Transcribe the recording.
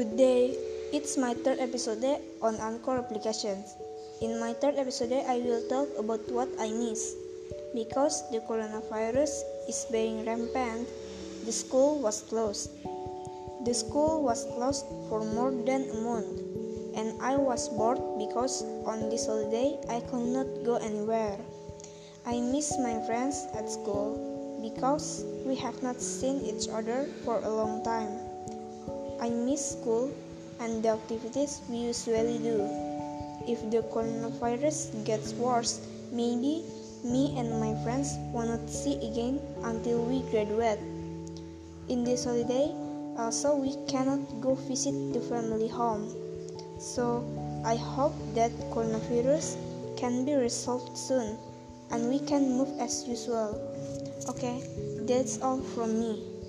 Good day. It's my third episode on Anchor applications. In my third episode, I will talk about what I miss. Because the coronavirus is being rampant, the school was closed. The school was closed for more than a month, and I was bored because on this holiday I could not go anywhere. I miss my friends at school because we have not seen each other for a long time. I miss school and the activities we usually do. If the coronavirus gets worse, maybe me and my friends not see again until we graduate. In this holiday, also we cannot go visit the family home. So I hope that coronavirus can be resolved soon and we can move as usual. Okay, that's all from me.